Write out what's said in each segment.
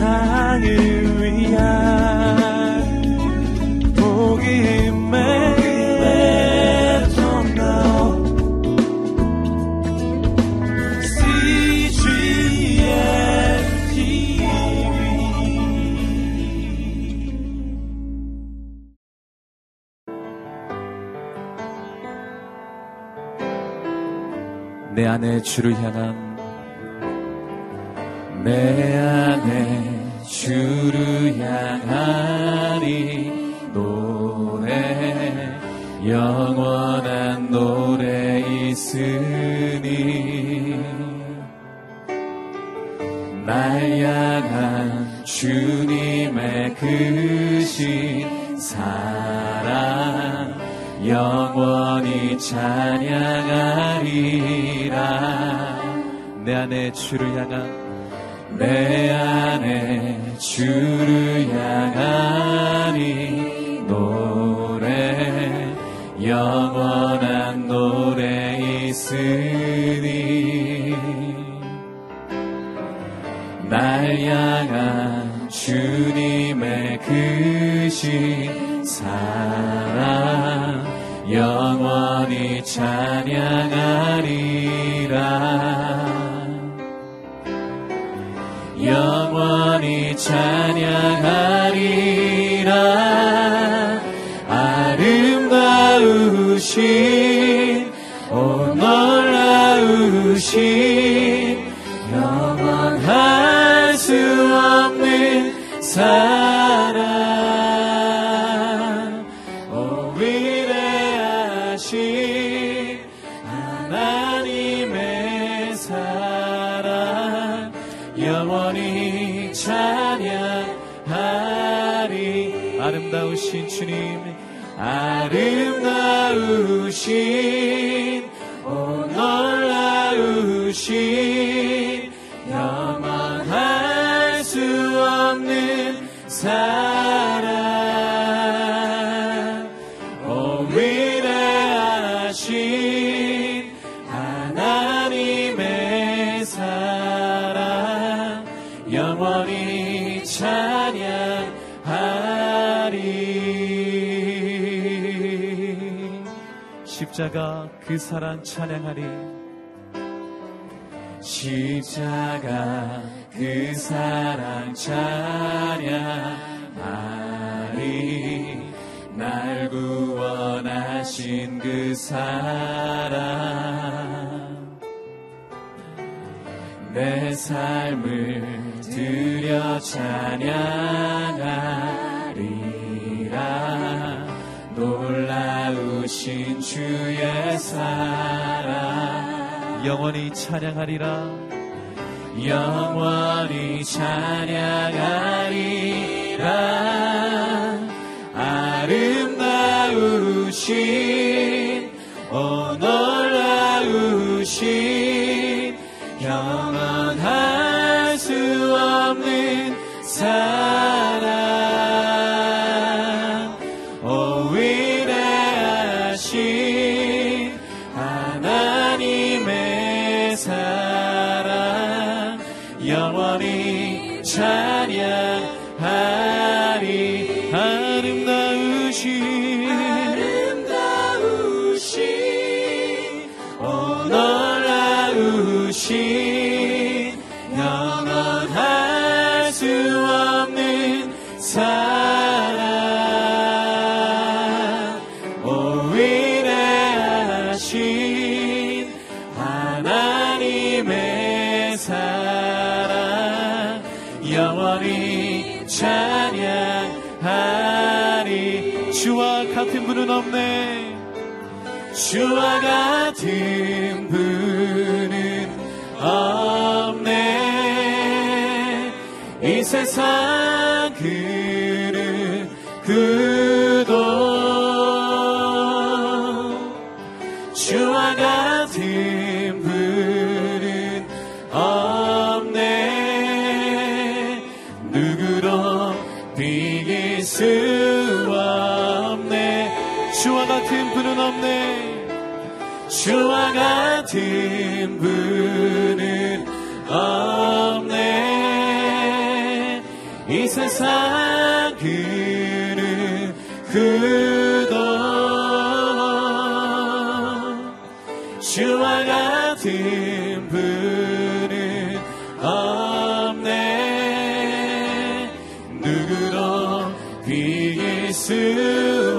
세상을 위한 복음의 내 안에 주를 향한 내 안에 주를 향하니 노래 영원한 노래 있으니 날 향한 주님의 크신 사랑 영원히 찬양하리라. 내 안에 주를 향한 내 안에 주를 향하니 노래 영원한 노래 있으니 날 향한 주님의 크신 사랑 영원히 찬양하리 찬양하리라. 아름다우신 십자가 그 사랑 찬양하리. 십자가 그 사랑 찬양하리. 날 구원하신 그 사랑. 내 삶을 드려 찬양하리라. 놀라우신 주의 사랑. 영원히 찬양하리라. 영원히 찬양하리라. 아름다우신 오 놀라우신 영원할 수 없는 사랑 같은 분은 없네 이 세상 그는 그도 주와 같은 분은 없네 누구도 비길 수 없네. 주와 같은 분은 없네 주와 같은 분은 없네. 세상 그는 그도 주와 같은 분은 없네. 누구도 비길 수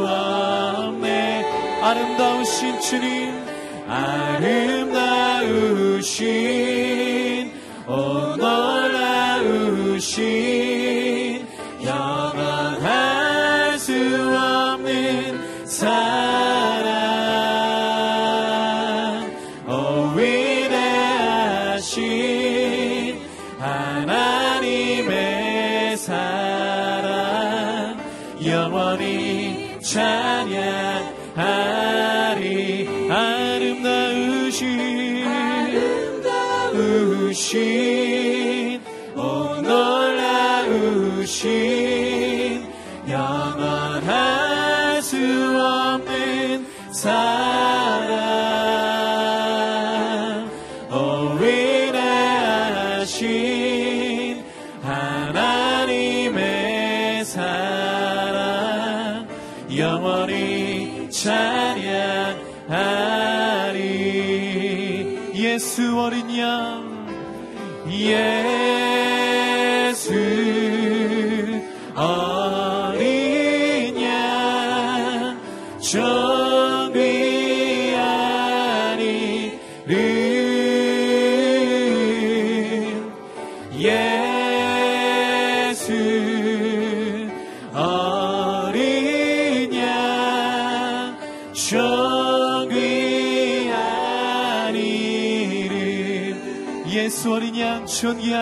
없네. 아름다우신 주님 아름다우신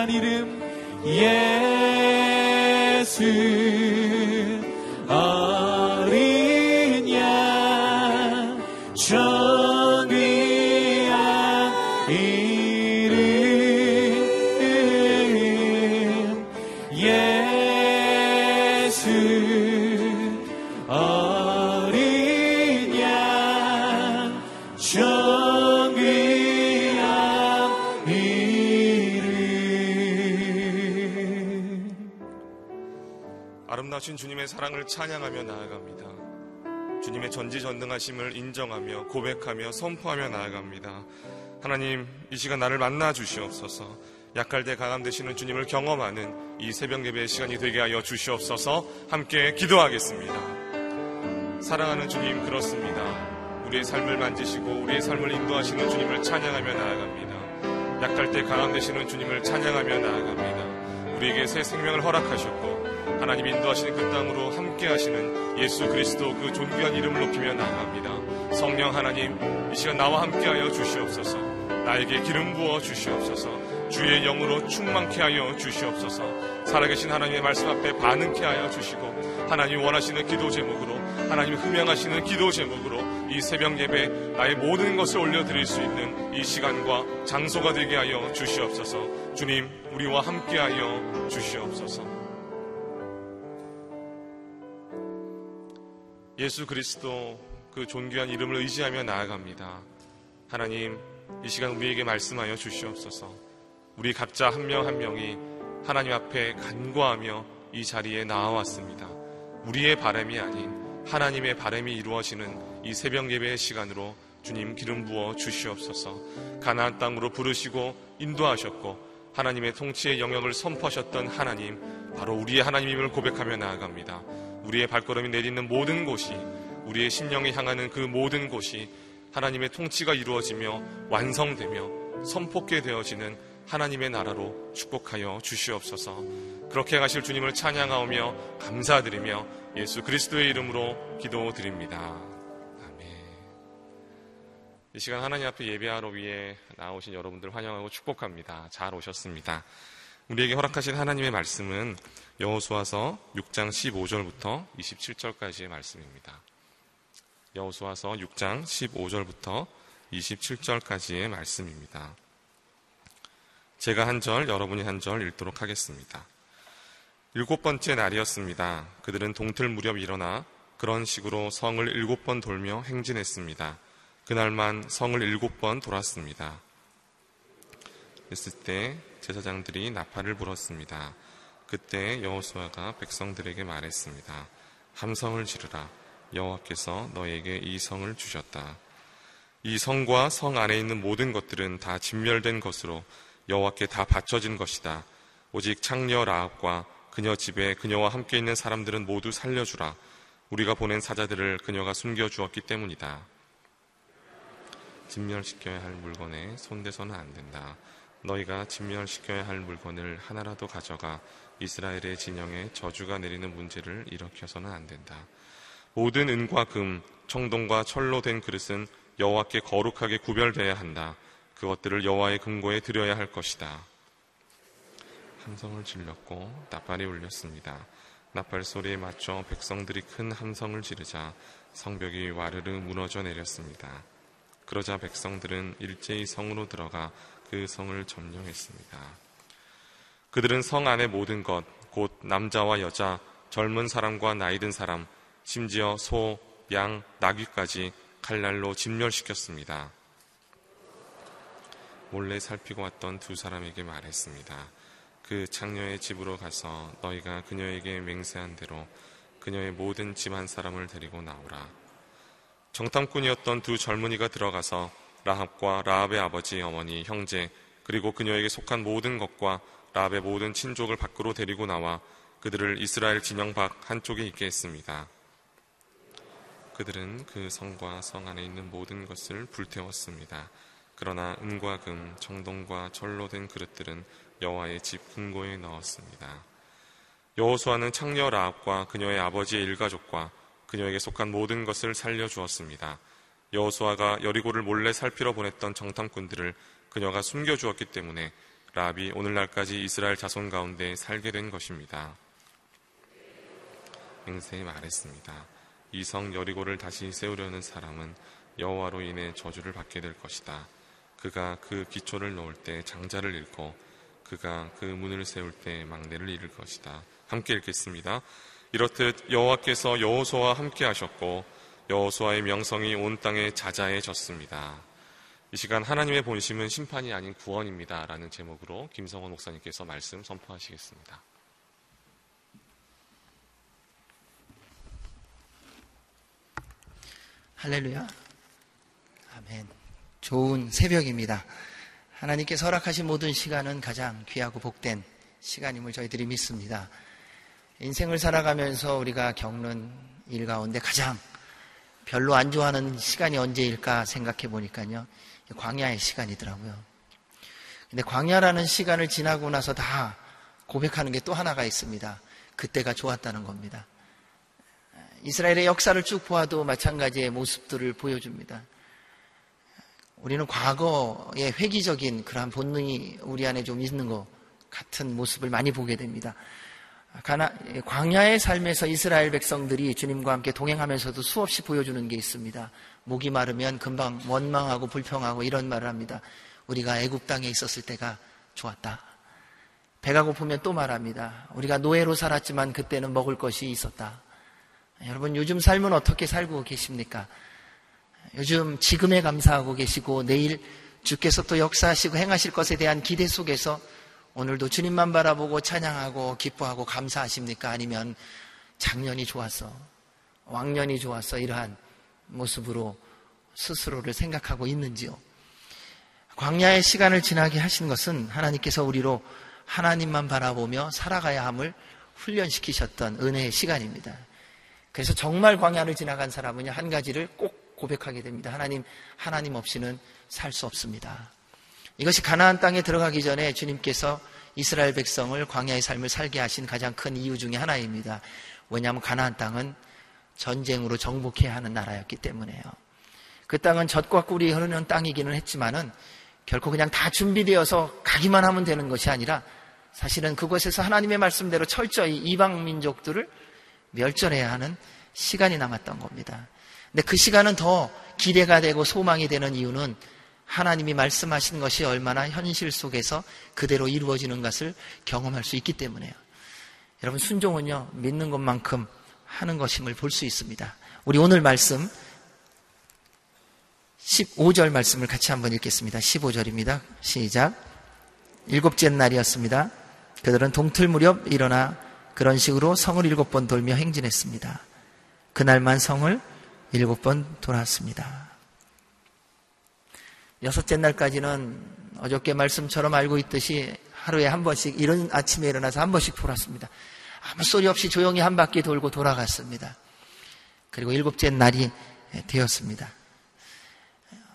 존귀한 이름 주님의 사랑을 찬양하며 나아갑니다. 주님의 전지전능하심을 인정하며 고백하며 선포하며 나아갑니다. 하나님, 이 시간 나를 만나 주시옵소서. 약할 때 강함 되시는 주님을 경험하는 이 새벽 예배의 시간이 되게 하여 주시옵소서. 함께 기도하겠습니다. 사랑하는 주님 그렇습니다. 우리의 삶을 만지시고 우리의 삶을 인도하시는 주님을 찬양하며 나아갑니다. 약할 때 강함 되시는 주님을 찬양하며 나아갑니다. 우리에게 새 생명을 허락하셨고 하나님 인도하시는 그 땅으로 함께 하시는 예수 그리스도 그 존귀한 이름을 높이며 나아갑니다. 성령 하나님 이 시간 나와 함께 하여 주시옵소서. 나에게 기름 부어 주시옵소서. 주의 영으로 충만케 하여 주시옵소서. 살아계신 하나님의 말씀 앞에 반응케 하여 주시고 하나님 원하시는 기도 제목으로 하나님 흠양하시는 기도 제목으로 이 새벽 예배 나의 모든 것을 올려드릴 수 있는 이 시간과 장소가 되게 하여 주시옵소서. 주님 우리와 함께 하여 주시옵소서. 예수 그리스도 그 존귀한 이름을 의지하며 나아갑니다. 하나님, 이 시간 우리에게 말씀하여 주시옵소서. 우리 각자 한 명한 명이 하나님 앞에 간구하며 이 자리에 나와왔습니다. 우리의 바람이 아닌 하나님의 바람이 이루어지는 이 새벽 예배의 시간으로 주님 기름 부어 주시옵소서. 가나안 땅으로 부르시고 인도하셨고 하나님의 통치의 영역을 선포하셨던 하나님, 바로 우리의 하나님임을 고백하며 나아갑니다. 우리의 발걸음이 내딛는 모든 곳이 우리의 심령이 향하는 그 모든 곳이 하나님의 통치가 이루어지며 완성되며 선포게 되어지는 하나님의 나라로 축복하여 주시옵소서. 그렇게 가실 주님을 찬양하오며 감사드리며 예수 그리스도의 이름으로 기도드립니다. 이 시간 하나님 앞에 예배하러 위해 나오신 여러분들 환영하고 축복합니다. 잘 오셨습니다. 우리에게 허락하신 하나님의 말씀은 여호수아서 6장 15절부터 27절까지의 말씀입니다. 여호수아서 6장 15절부터 27절까지의 말씀입니다. 제가 한 절, 여러분이 한 절 읽도록 하겠습니다. 일곱 번째 날이었습니다. 그들은 동틀 무렵 일어나 그런 식으로 성을 일곱 번 돌며 행진했습니다. 그날만 성을 일곱 번 돌았습니다. 그랬을 때 제사장들이 나팔을 불었습니다. 그때 여호수아가 백성들에게 말했습니다. 함성을 지르라. 여호와께서 너에게 이 성을 주셨다. 이 성과 성 안에 있는 모든 것들은 다 진멸된 것으로 여호와께 다 바쳐진 것이다. 오직 창녀 라합과 그녀 집에 그녀와 함께 있는 사람들은 모두 살려주라. 우리가 보낸 사자들을 그녀가 숨겨 주었기 때문이다. 진멸시켜야 할 물건에 손대서는 안 된다. 너희가 진멸시켜야 할 물건을 하나라도 가져가 이스라엘의 진영에 저주가 내리는 문제를 일으켜서는 안 된다. 모든 은과 금, 청동과 철로 된 그릇은 여호와께 거룩하게 구별돼야 한다. 그것들을 여호와의 금고에 드려야 할 것이다. 함성을 질렀고 나팔이 울렸습니다. 나팔 소리에 맞춰 백성들이 큰 함성을 지르자 성벽이 와르르 무너져 내렸습니다. 그러자 백성들은 일제히 성으로 들어가 그 성을 점령했습니다. 그들은 성 안의 모든 것, 곧 남자와 여자, 젊은 사람과 나이든 사람, 심지어 소, 양, 나귀까지 칼날로 진멸시켰습니다. 몰래 살피고 왔던 두 사람에게 말했습니다. 그 창녀의 집으로 가서 너희가 그녀에게 맹세한 대로 그녀의 모든 집안 사람을 데리고 나오라. 정탐꾼이었던 두 젊은이가 들어가서 라합과 라합의 아버지, 어머니, 형제, 그리고 그녀에게 속한 모든 것과 라합의 모든 친족을 밖으로 데리고 나와 그들을 이스라엘 진영 밖 한쪽에 있게 했습니다. 그들은 그 성과 성 안에 있는 모든 것을 불태웠습니다. 그러나 은과 금, 정동과 절로 된 그릇들은 여호와의 집 금고에 넣었습니다. 여호수아는 창녀 라합과 그녀의 아버지의 일가족과 그녀에게 속한 모든 것을 살려 주었습니다. 여호수아가 여리고를 몰래 살피러 보냈던 정탐꾼들을 그녀가 숨겨 주었기 때문에 라합이 오늘날까지 이스라엘 자손 가운데 살게 된 것입니다. 맹세히 말했습니다. 이 성 여리고를 다시 세우려는 사람은 여호와로 인해 저주를 받게 될 것이다. 그가 그 기초를 놓을 때 장자를 잃고 그가 그 문을 세울 때 망대를 잃을 것이다. 함께 읽겠습니다. 이렇듯 여호와께서 여호수아와 함께 하셨고 여호수아의 명성이 온 땅에 자자해졌습니다. 이 시간 하나님의 본심은 심판이 아닌 구원입니다 라는 제목으로 김성원 목사님께서 말씀 선포하시겠습니다. 할렐루야. 아멘. 좋은 새벽입니다. 하나님께서 허락하신 모든 시간은 가장 귀하고 복된 시간임을 저희들이 믿습니다. 인생을 살아가면서 우리가 겪는 일 가운데 가장 별로 안 좋아하는 시간이 언제일까 생각해 보니까요. 광야의 시간이더라고요. 근데 광야라는 시간을 지나고 나서 다 고백하는 게 또 하나가 있습니다. 그때가 좋았다는 겁니다. 이스라엘의 역사를 쭉 보아도 마찬가지의 모습들을 보여줍니다. 우리는 과거의 회기적인 그러한 본능이 우리 안에 좀 있는 것 같은 모습을 많이 보게 됩니다. 가나, 광야의 삶에서 이스라엘 백성들이 주님과 함께 동행하면서도 수없이 보여주는 게 있습니다. 목이 마르면 금방 원망하고 불평하고 이런 말을 합니다. 우리가 애국 땅에 있었을 때가 좋았다. 배가 고프면 또 말합니다. 우리가 노예로 살았지만 그때는 먹을 것이 있었다. 여러분 요즘 삶은 어떻게 살고 계십니까? 요즘 지금에 감사하고 계시고 내일 주께서 또 역사하시고 행하실 것에 대한 기대 속에서 오늘도 주님만 바라보고 찬양하고 기뻐하고 감사하십니까? 아니면 작년이 좋았어. 왕년이 좋았어. 이러한 모습으로 스스로를 생각하고 있는지요. 광야의 시간을 지나게 하신 것은 하나님께서 우리로 하나님만 바라보며 살아가야 함을 훈련시키셨던 은혜의 시간입니다. 그래서 정말 광야를 지나간 사람은 한 가지를 꼭 고백하게 됩니다. 하나님, 하나님 없이는 살 수 없습니다. 이것이 가나안 땅에 들어가기 전에 주님께서 이스라엘 백성을 광야의 삶을 살게 하신 가장 큰 이유 중의 하나입니다. 왜냐하면 가나안 땅은 전쟁으로 정복해야 하는 나라였기 때문에요. 그 땅은 젖과 꿀이 흐르는 땅이기는 했지만은 결코 그냥 다 준비되어서 가기만 하면 되는 것이 아니라 사실은 그곳에서 하나님의 말씀대로 철저히 이방 민족들을 멸절해야 하는 시간이 남았던 겁니다. 근데 그 시간은 더 기대가 되고 소망이 되는 이유는 하나님이 말씀하신 것이 얼마나 현실 속에서 그대로 이루어지는 것을 경험할 수 있기 때문에요. 여러분, 순종은요, 믿는 것만큼 하는 것임을 볼 수 있습니다. 우리 오늘 말씀, 15절 말씀을 같이 한번 읽겠습니다. 15절입니다. 시작. 일곱째 날이었습니다. 그들은 동틀 무렵 일어나 그런 식으로 성을 일곱 번 돌며 행진했습니다. 그날만 성을 일곱 번 돌았습니다. 여섯째 날까지는 어저께 말씀처럼 알고 있듯이 하루에 한 번씩 이런 아침에 일어나서 한 번씩 돌았습니다. 아무 소리 없이 조용히 한 바퀴 돌고 돌아갔습니다. 그리고 일곱째 날이 되었습니다.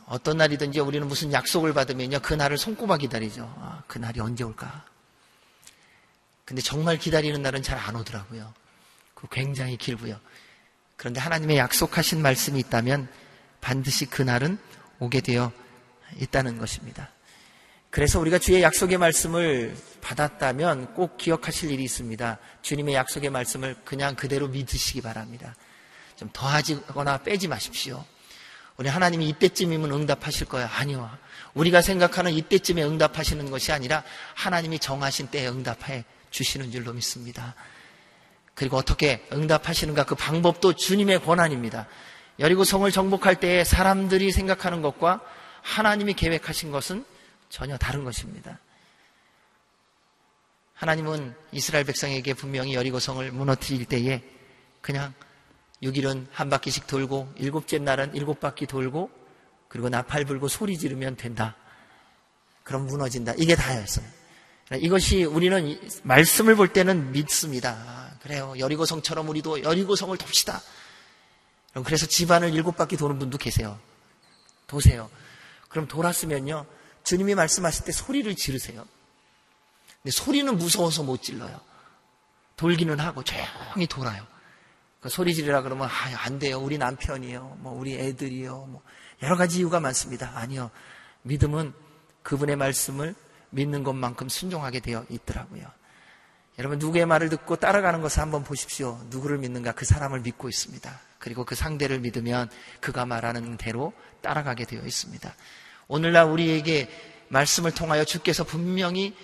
어떤 날이든지 우리는 무슨 약속을 받으면요, 그 날을 손꼽아 기다리죠. 아, 그 날이 언제 올까? 근데 정말 기다리는 날은 잘 안 오더라고요. 그 굉장히 길고요. 그런데 하나님의 약속하신 말씀이 있다면 반드시 그 날은 오게 되어 있다는 것입니다. 그래서 우리가 주의 약속의 말씀을 받았다면 꼭 기억하실 일이 있습니다. 주님의 약속의 말씀을 그냥 그대로 믿으시기 바랍니다. 좀 더하거나 빼지 마십시오. 우리 하나님이 이때쯤이면 응답하실 거야. 아니요. 우리가 생각하는 이때쯤에 응답하시는 것이 아니라 하나님이 정하신 때에 응답해 주시는 줄로 믿습니다. 그리고 어떻게 응답하시는가 그 방법도 주님의 권한입니다. 여리고 성을 정복할 때에 사람들이 생각하는 것과 하나님이 계획하신 것은 전혀 다른 것입니다. 하나님은 이스라엘 백성에게 분명히 여리고 성을 무너뜨릴 때에 그냥 6일은 한 바퀴씩 돌고 일곱째 날은 일곱 바퀴 돌고 그리고 나팔 불고 소리 지르면 된다. 그럼 무너진다. 이게 다였어요. 이것이 우리는 말씀을 볼 때는 믿습니다. 아, 그래요. 여리고성처럼 우리도 여리고성을 돕시다. 그래서 집안을 일곱 바퀴 도는 분도 계세요. 도세요. 그럼 돌았으면요. 주님이 말씀하실 때 소리를 지르세요. 근데 소리는 무서워서 못 질러요. 돌기는 하고 조용히 돌아요. 그 소리 지르라 그러면 아, 안 돼요. 우리 남편이요. 뭐 우리 애들이요. 뭐 여러 가지 이유가 많습니다. 아니요. 믿음은 그분의 말씀을 믿는 것만큼 순종하게 되어 있더라고요. 여러분 누구의 말을 듣고 따라가는 것을 한번 보십시오. 누구를 믿는가 그 사람을 믿고 있습니다. 그리고 그 상대를 믿으면 그가 말하는 대로 따라가게 되어 있습니다. 오늘날 우리에게 말씀을 통하여 주께서 분명히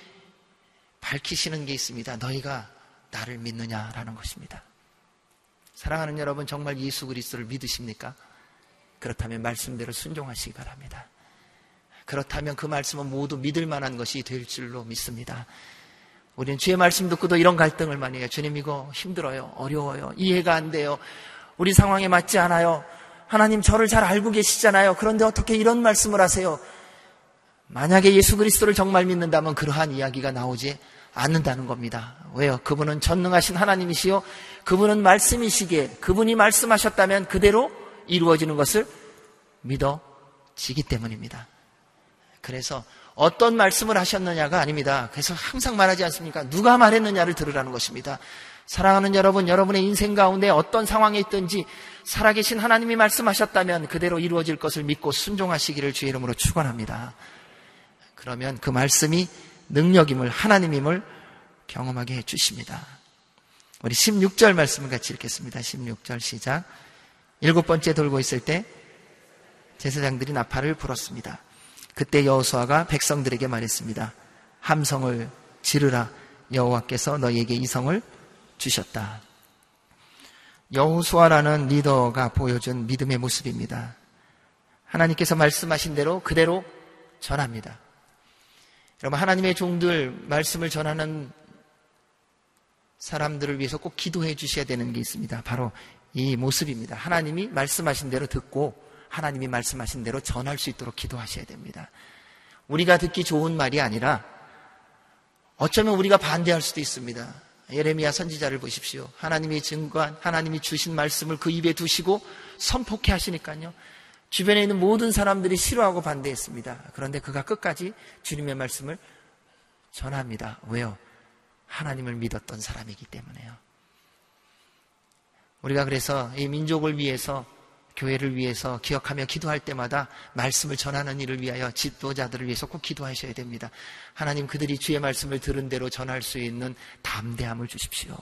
밝히시는 게 있습니다. 너희가 나를 믿느냐라는 것입니다. 사랑하는 여러분 정말 예수 그리스도를 믿으십니까? 그렇다면 말씀대로 순종하시기 바랍니다. 그렇다면 그 말씀은 모두 믿을 만한 것이 될 줄로 믿습니다. 우리는 주의 말씀 듣고도 이런 갈등을 많이 해요. 주님 이거 힘들어요. 어려워요. 이해가 안 돼요. 우리 상황에 맞지 않아요. 하나님 저를 잘 알고 계시잖아요. 그런데 어떻게 이런 말씀을 하세요? 만약에 예수 그리스도를 정말 믿는다면 그러한 이야기가 나오지 않는다는 겁니다. 왜요? 그분은 전능하신 하나님이시요. 그분은 말씀이시기에 그분이 말씀하셨다면 그대로 이루어지는 것을 믿어지기 때문입니다. 그래서 어떤 말씀을 하셨느냐가 아닙니다. 그래서 항상 말하지 않습니까? 누가 말했느냐를 들으라는 것입니다. 사랑하는 여러분, 여러분의 인생 가운데 어떤 상황에 있든지 살아계신 하나님이 말씀하셨다면 그대로 이루어질 것을 믿고 순종하시기를 주의 이름으로 축원합니다. 그러면 그 말씀이 능력임을 하나님임을 경험하게 해 주십니다. 우리 16절 말씀을 같이 읽겠습니다. 16절 시작. 일곱 번째 돌고 있을 때 제사장들이 나팔을 불었습니다. 그때 여호수아가 백성들에게 말했습니다. 함성을 지르라 여호와께서 너희에게 이성을 주셨다. 여호수아라는 리더가 보여준 믿음의 모습입니다. 하나님께서 말씀하신 대로 그대로 전합니다. 여러분 하나님의 종들 말씀을 전하는 사람들을 위해서 꼭 기도해 주셔야 되는 게 있습니다. 바로 이 모습입니다. 하나님이 말씀하신 대로 듣고 하나님이 말씀하신 대로 전할 수 있도록 기도하셔야 됩니다. 우리가 듣기 좋은 말이 아니라 어쩌면 우리가 반대할 수도 있습니다. 예레미야 선지자를 보십시오. 하나님이 증거한 하나님이 주신 말씀을 그 입에 두시고 선포케 하시니까요. 주변에 있는 모든 사람들이 싫어하고 반대했습니다. 그런데 그가 끝까지 주님의 말씀을 전합니다. 왜요? 하나님을 믿었던 사람이기 때문에요. 우리가 그래서 이 민족을 위해서 교회를 위해서 기억하며 기도할 때마다 말씀을 전하는 일을 위하여 지도자들을 위해서 꼭 기도하셔야 됩니다. 하나님 그들이 주의 말씀을 들은 대로 전할 수 있는 담대함을 주십시오.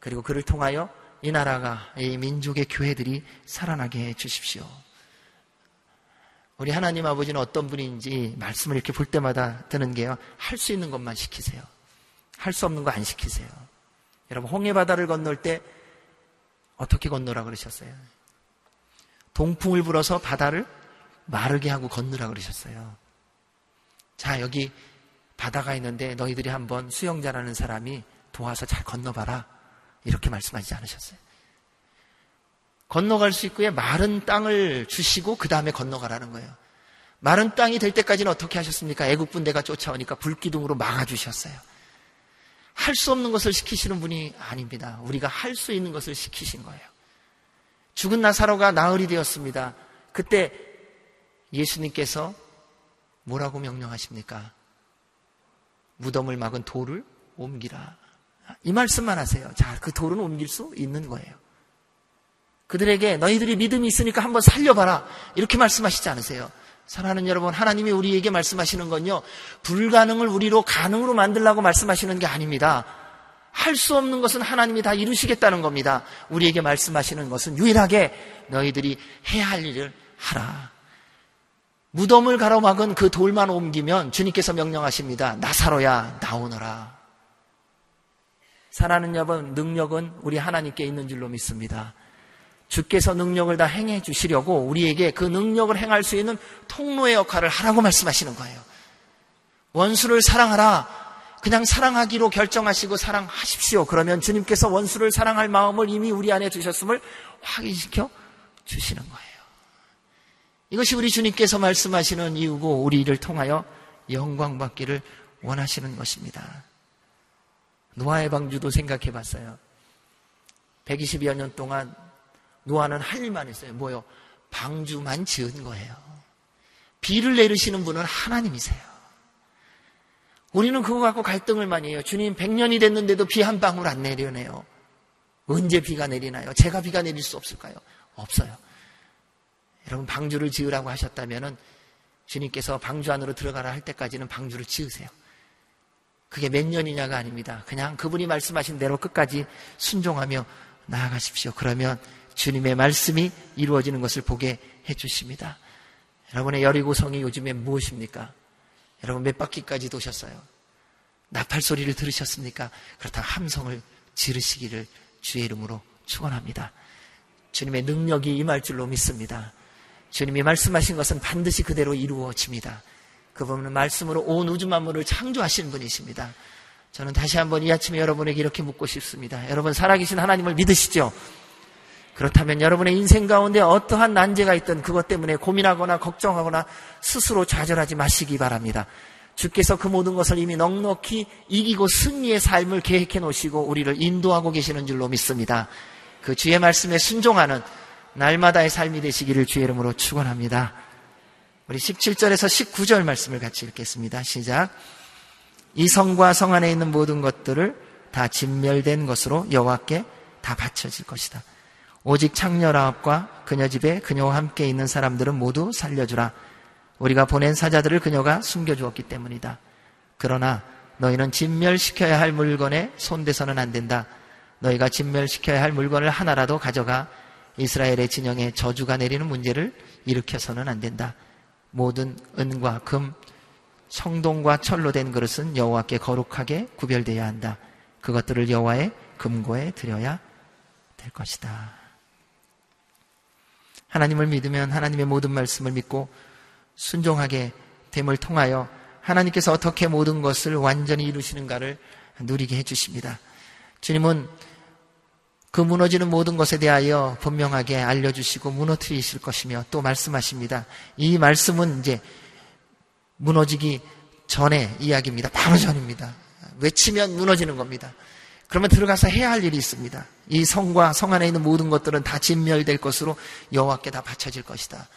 그리고 그를 통하여 이 나라가 이 민족의 교회들이 살아나게 해 주십시오. 우리 하나님 아버지는 어떤 분인지 말씀을 이렇게 볼 때마다 드는 게요. 할 수 있는 것만 시키세요. 할 수 없는 거 안 시키세요. 여러분 홍해 바다를 건널 때 어떻게 건너라 그러셨어요? 동풍을 불어서 바다를 마르게 하고 건너라 그러셨어요. 자, 여기 바다가 있는데 너희들이 한번 수영자라는 사람이 도와서 잘 건너봐라. 이렇게 말씀하지 않으셨어요. 건너갈 수 있고요. 마른 땅을 주시고 그 다음에 건너가라는 거예요. 마른 땅이 될 때까지는 어떻게 하셨습니까? 애국 분대가 쫓아오니까 불기둥으로 막아주셨어요. 할 수 없는 것을 시키시는 분이 아닙니다. 우리가 할 수 있는 것을 시키신 거예요. 죽은 나사로가 나흘이 되었습니다. 그때 예수님께서 뭐라고 명령하십니까? 무덤을 막은 돌을 옮기라. 이 말씀만 하세요. 자, 그 돌은 옮길 수 있는 거예요. 그들에게 너희들이 믿음이 있으니까 한번 살려봐라. 이렇게 말씀하시지 않으세요. 사랑하는 여러분, 하나님이 우리에게 말씀하시는 건요, 불가능을 우리로 가능으로 만들라고 말씀하시는 게 아닙니다. 할 수 없는 것은 하나님이 다 이루시겠다는 겁니다. 우리에게 말씀하시는 것은 유일하게 너희들이 해야 할 일을 하라. 무덤을 가로막은 그 돌만 옮기면 주님께서 명령하십니다. 나사로야, 나오너라. 사랑하는 여러분, 능력은 우리 하나님께 있는 줄로 믿습니다. 주께서 능력을 다 행해 주시려고 우리에게 그 능력을 행할 수 있는 통로의 역할을 하라고 말씀하시는 거예요. 원수를 사랑하라. 그냥 사랑하기로 결정하시고 사랑하십시오. 그러면 주님께서 원수를 사랑할 마음을 이미 우리 안에 두셨음을 확인시켜 주시는 거예요. 이것이 우리 주님께서 말씀하시는 이유고 우리를 통하여 영광 받기를 원하시는 것입니다. 노아의 방주도 생각해 봤어요. 120여 년 동안 노아는 할 일만 했어요. 뭐요? 방주만 지은 거예요. 비를 내리시는 분은 하나님이세요. 우리는 그거 갖고 갈등을 많이 해요. 주님 100년이 됐는데도 비 한 방울 안 내려내요. 언제 비가 내리나요? 제가 비가 내릴 수 없을까요? 없어요. 여러분 방주를 지으라고 하셨다면은 주님께서 방주 안으로 들어가라 할 때까지는 방주를 지으세요. 그게 몇 년이냐가 아닙니다. 그냥 그분이 말씀하신 대로 끝까지 순종하며 나아가십시오. 그러면 주님의 말씀이 이루어지는 것을 보게 해 주십니다. 여러분의 여리고성이 요즘에 무엇입니까? 여러분 몇 바퀴까지 도셨어요? 나팔 소리를 들으셨습니까? 그렇다면 함성을 지르시기를 주의 이름으로 축원합니다. 주님의 능력이 임할 줄로 믿습니다. 주님이 말씀하신 것은 반드시 그대로 이루어집니다. 그분은 말씀으로 온 우주 만물을 창조하시는 분이십니다. 저는 다시 한번 이 아침에 여러분에게 이렇게 묻고 싶습니다. 여러분 살아계신 하나님을 믿으시죠? 그렇다면 여러분의 인생 가운데 어떠한 난제가 있든 그것 때문에 고민하거나 걱정하거나 스스로 좌절하지 마시기 바랍니다. 주께서 그 모든 것을 이미 넉넉히 이기고 승리의 삶을 계획해 놓으시고 우리를 인도하고 계시는 줄로 믿습니다. 그 주의 말씀에 순종하는 날마다의 삶이 되시기를 주의 이름으로 축원합니다. 우리 17절에서 19절 말씀을 같이 읽겠습니다. 시작. 이 성과 성 안에 있는 모든 것들을 다 진멸된 것으로 여호와께 다 바쳐질 것이다. 오직 창녀라합과 그녀 집에 그녀와 함께 있는 사람들은 모두 살려주라. 우리가 보낸 사자들을 그녀가 숨겨주었기 때문이다. 그러나 너희는 진멸시켜야 할 물건에 손대서는 안 된다. 너희가 진멸시켜야 할 물건을 하나라도 가져가 이스라엘의 진영에 저주가 내리는 문제를 일으켜서는 안 된다. 모든 은과 금, 성동과 철로 된 그릇은 여호와께 거룩하게 구별되어야 한다. 그것들을 여호와의 금고에 드려야 될 것이다. 하나님을 믿으면 하나님의 모든 말씀을 믿고 순종하게 됨을 통하여 하나님께서 어떻게 모든 것을 완전히 이루시는가를 누리게 해주십니다. 주님은 그 무너지는 모든 것에 대하여 분명하게 알려주시고 무너뜨리실 것이며 또 말씀하십니다. 이 말씀은 이제 무너지기 전의 이야기입니다. 바로 전입니다. 외치면 무너지는 겁니다. 그러면 들어가서 해야 할 일이 있습니다. 이 성과 성 안에 있는 모든 것들은 다 진멸될 것으로 여호와께 다 바쳐질 것이다.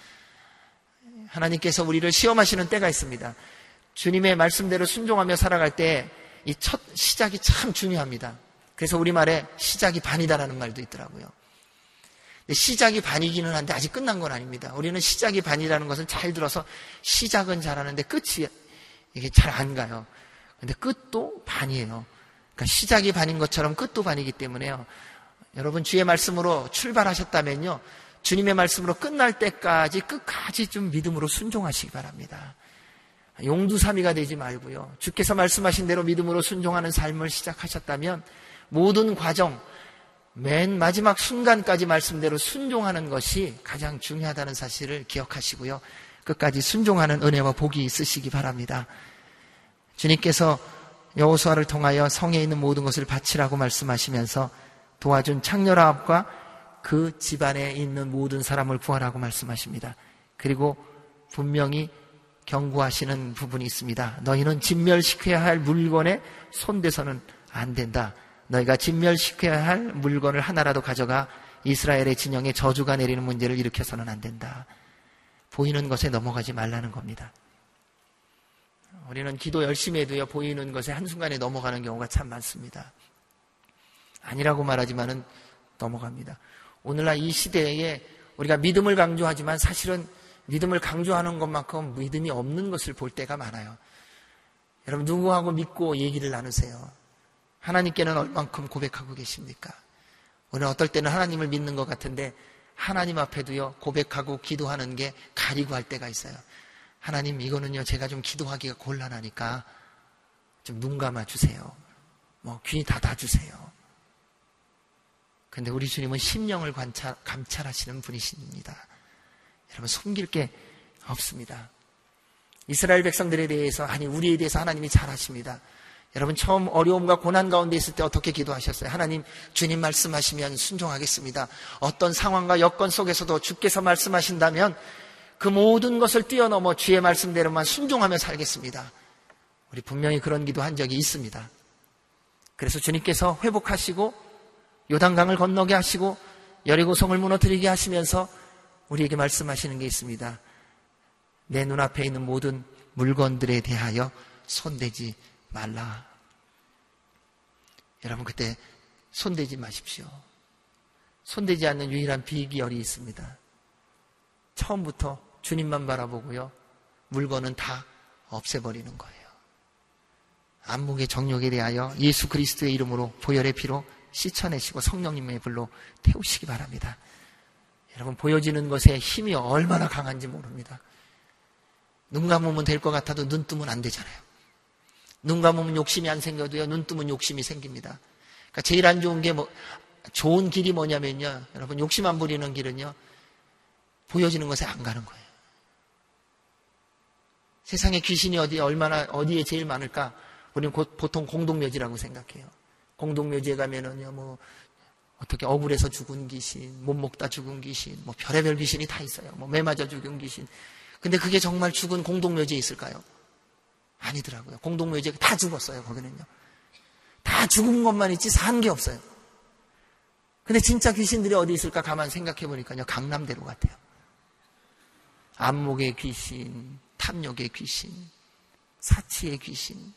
하나님께서 우리를 시험하시는 때가 있습니다. 주님의 말씀대로 순종하며 살아갈 때 이 첫 시작이 참 중요합니다. 그래서 우리말에 시작이 반이다라는 말도 있더라고요. 시작이 반이기는 한데 아직 끝난 건 아닙니다. 우리는 시작이 반이라는 것을 잘 들어서 시작은 잘하는데 끝이 이게 잘 안 가요. 근데 끝도 반이에요. 그러니까 시작이 반인 것처럼 끝도 반이기 때문에요. 여러분 주의 말씀으로 출발하셨다면요. 주님의 말씀으로 끝날 때까지 끝까지 좀 믿음으로 순종하시기 바랍니다. 용두사미가 되지 말고요. 주께서 말씀하신 대로 믿음으로 순종하는 삶을 시작하셨다면 모든 과정, 맨 마지막 순간까지 말씀대로 순종하는 것이 가장 중요하다는 사실을 기억하시고요. 끝까지 순종하는 은혜와 복이 있으시기 바랍니다. 주님께서 여호수아를 통하여 성에 있는 모든 것을 바치라고 말씀하시면서 도와준 창녀라합과 그 집안에 있는 모든 사람을 구하라고 말씀하십니다. 그리고 분명히 경고하시는 부분이 있습니다. 너희는 진멸시켜야 할 물건에 손대서는 안 된다. 너희가 진멸시켜야 할 물건을 하나라도 가져가 이스라엘의 진영에 저주가 내리는 문제를 일으켜서는 안 된다. 보이는 것에 넘어가지 말라는 겁니다. 우리는 기도 열심히 해도요, 보이는 것에 한순간에 넘어가는 경우가 참 많습니다. 아니라고 말하지만은 넘어갑니다. 오늘날 이 시대에 우리가 믿음을 강조하지만 사실은 믿음을 강조하는 것만큼 믿음이 없는 것을 볼 때가 많아요. 여러분, 누구하고 믿고 얘기를 나누세요? 하나님께는 얼만큼 고백하고 계십니까? 우리는 어떨 때는 하나님을 믿는 것 같은데 하나님 앞에도요, 고백하고 기도하는 게 가리고 할 때가 있어요. 하나님, 이거는요, 제가 좀 기도하기가 곤란하니까 좀 눈 감아 주세요. 뭐, 귀 닫아 주세요. 근데 우리 주님은 심령을 관찰, 감찰하시는 분이십니다. 여러분, 숨길 게 없습니다. 이스라엘 백성들에 대해서, 아니, 우리에 대해서 하나님이 잘 아십니다. 여러분, 처음 어려움과 고난 가운데 있을 때 어떻게 기도하셨어요? 하나님, 주님 말씀하시면 순종하겠습니다. 어떤 상황과 여건 속에서도 주께서 말씀하신다면 그 모든 것을 뛰어넘어 주의 말씀대로만 순종하며 살겠습니다. 우리 분명히 그런 기도 한 적이 있습니다. 그래서 주님께서 회복하시고 요단강을 건너게 하시고 여리고성을 무너뜨리게 하시면서 우리에게 말씀하시는 게 있습니다. 내 눈앞에 있는 모든 물건들에 대하여 손대지 말라. 여러분 그때 손대지 마십시오. 손대지 않는 유일한 비기열이 있습니다. 처음부터 주님만 바라보고요. 물건은 다 없애버리는 거예요. 안목의 정욕에 대하여 예수 그리스도의 이름으로 보혈의 피로 씻어내시고 성령님의 불로 태우시기 바랍니다. 여러분 보여지는 것에 힘이 얼마나 강한지 모릅니다. 눈 감으면 될 것 같아도 눈 뜨면 안 되잖아요. 눈 감으면 욕심이 안 생겨도요, 눈 뜨면 욕심이 생깁니다. 그러니까 제일 안 좋은 게 뭐, 좋은 길이 뭐냐면요, 여러분 욕심 안 부리는 길은요, 보여지는 것에 안 가는 거예요. 세상에 귀신이 어디 얼마나 어디에 제일 많을까? 우리는 보통 공동묘지라고 생각해요. 공동묘지에 가면은요, 뭐, 어떻게 억울해서 죽은 귀신, 못 먹다 죽은 귀신, 뭐 별의별 귀신이 다 있어요. 뭐 매 맞아 죽은 귀신. 근데 그게 정말 죽은 공동묘지에 있을까요? 아니더라고요. 공동묘지에 다 죽었어요, 거기는요. 다 죽은 것만 있지 산 게 없어요. 근데 진짜 귀신들이 어디 있을까 가만 생각해 보니까요, 강남대로 같아요. 안목의 귀신, 탐욕의 귀신, 사치의 귀신,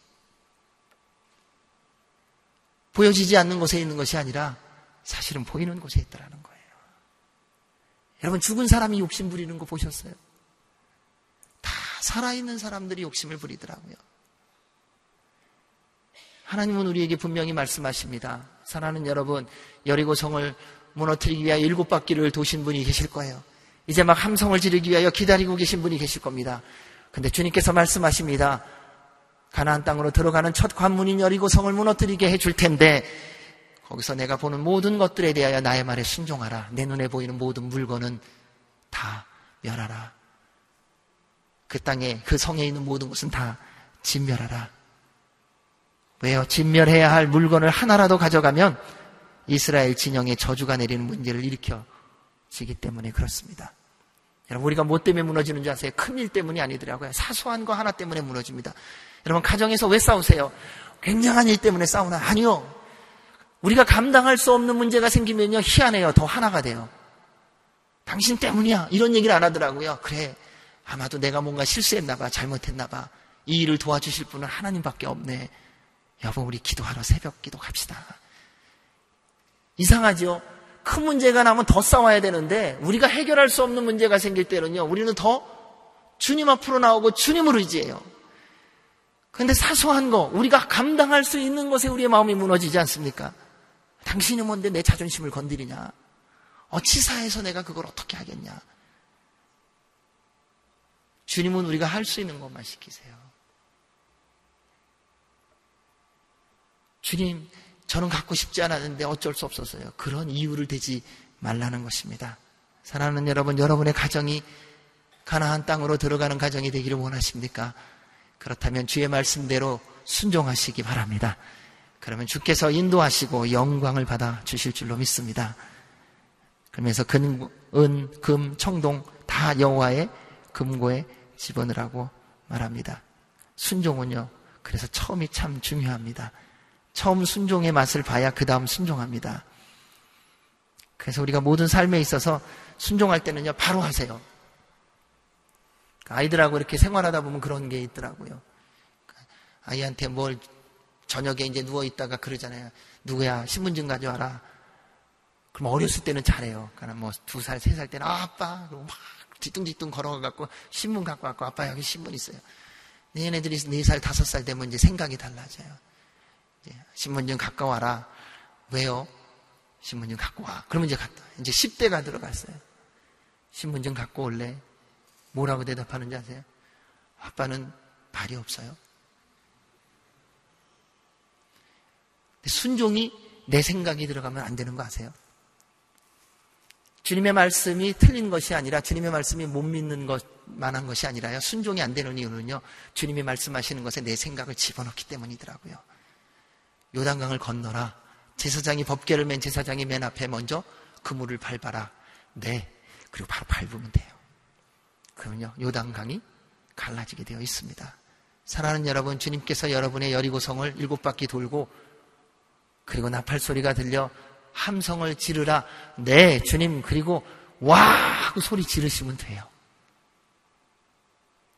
보여지지 않는 곳에 있는 것이 아니라 사실은 보이는 곳에 있다라는 거예요. 여러분 죽은 사람이 욕심 부리는 거 보셨어요? 다 살아있는 사람들이 욕심을 부리더라고요. 하나님은 우리에게 분명히 말씀하십니다. 사랑하는 여러분, 여리고 성을 무너뜨리기 위하여 일곱 바퀴를 도신 분이 계실 거예요. 이제 막 함성을 지르기 위하여 기다리고 계신 분이 계실 겁니다. 근데 주님께서 말씀하십니다. 가나안 땅으로 들어가는 첫 관문인 여리고 성을 무너뜨리게 해줄 텐데 거기서 내가 보는 모든 것들에 대하여 나의 말에 순종하라. 내 눈에 보이는 모든 물건은 다 멸하라. 그 땅에 그 성에 있는 모든 것은 다 진멸하라. 왜요? 진멸해야 할 물건을 하나라도 가져가면 이스라엘 진영에 저주가 내리는 문제를 일으켜 지기 때문에 그렇습니다. 여러분 우리가 뭐 때문에 무너지는 줄 아세요? 큰 일 때문이 아니더라고요. 사소한 거 하나 때문에 무너집니다. 여러분 가정에서 왜 싸우세요? 굉장한 일 때문에 싸우나? 아니요. 우리가 감당할 수 없는 문제가 생기면요 희한해요. 더 하나가 돼요. 당신 때문이야. 이런 얘기를 안 하더라고요. 그래. 아마도 내가 뭔가 실수했나 봐. 잘못했나 봐. 이 일을 도와주실 분은 하나님밖에 없네. 여보 우리 기도하러 새벽 기도 갑시다. 이상하죠? 큰 문제가 나면 더 싸워야 되는데 우리가 해결할 수 없는 문제가 생길 때는요. 우리는 더 주님 앞으로 나오고 주님을 의지해요. 그런데 사소한 거, 우리가 감당할 수 있는 것에 우리의 마음이 무너지지 않습니까? 당신이 뭔데 내 자존심을 건드리냐? 어치사해서 내가 그걸 어떻게 하겠냐? 주님은 우리가 할 수 있는 것만 시키세요. 주님, 저는 갖고 싶지 않았는데 어쩔 수 없었어요. 그런 이유를 대지 말라는 것입니다. 사랑하는 여러분, 여러분의 가정이 가나안 땅으로 들어가는 가정이 되기를 원하십니까? 그렇다면 주의 말씀대로 순종하시기 바랍니다. 그러면 주께서 인도하시고 영광을 받아 주실 줄로 믿습니다. 그러면서 근, 은, 금, 청동 다 여호와의 금고에 집어넣으라고 말합니다. 순종은요. 그래서 처음이 참 중요합니다. 처음 순종의 맛을 봐야 그 다음 순종합니다. 그래서 우리가 모든 삶에 있어서 순종할 때는요, 바로 하세요. 아이들하고 이렇게 생활하다 보면 그런 게 있더라고요. 아이한테 뭘 저녁에 이제 누워 있다가 그러잖아요. 누구야 신문좀 가져와라. 그럼 어렸을 때는 잘해요. 그러니까 뭐 두 살, 세 살 때는 아, 아빠 그러고 막 뒤뚱뒤뚱 걸어가 갖고 신문 갖고 왔고 아빠 여기 신문 있어요. 얘네들이 네 살, 다섯 살 되면 이제 생각이 달라져요. 좀 갖고 와라. 왜요? 좀 갖고 와. 그러면 이제 갔다. 이제 10대가 들어갔어요. 좀 갖고 올래? 뭐라고 대답하는지 아세요? 아빠는 발이 없어요. 순종이 내 생각이 들어가면 안 되는 거 아세요? 주님의 말씀이 틀린 것이 아니라 주님의 말씀이 못 믿는 것만 한 것이 아니라요. 순종이 안 되는 이유는요. 주님이 말씀하시는 것에 내 생각을 집어넣기 때문이더라고요. 요단강을 건너라. 제사장이 법계를 맨 제사장이 맨 앞에 먼저 그물을 밟아라. 네. 그리고 바로 밟으면 돼요. 그러면요. 요단강이 갈라지게 되어 있습니다. 사랑하는 여러분, 주님께서 여러분의 여리고성을 일곱 바퀴 돌고 그리고 나팔 소리가 들려 함성을 지르라. 네, 주님, 그리고 와! 하고 소리 지르시면 돼요.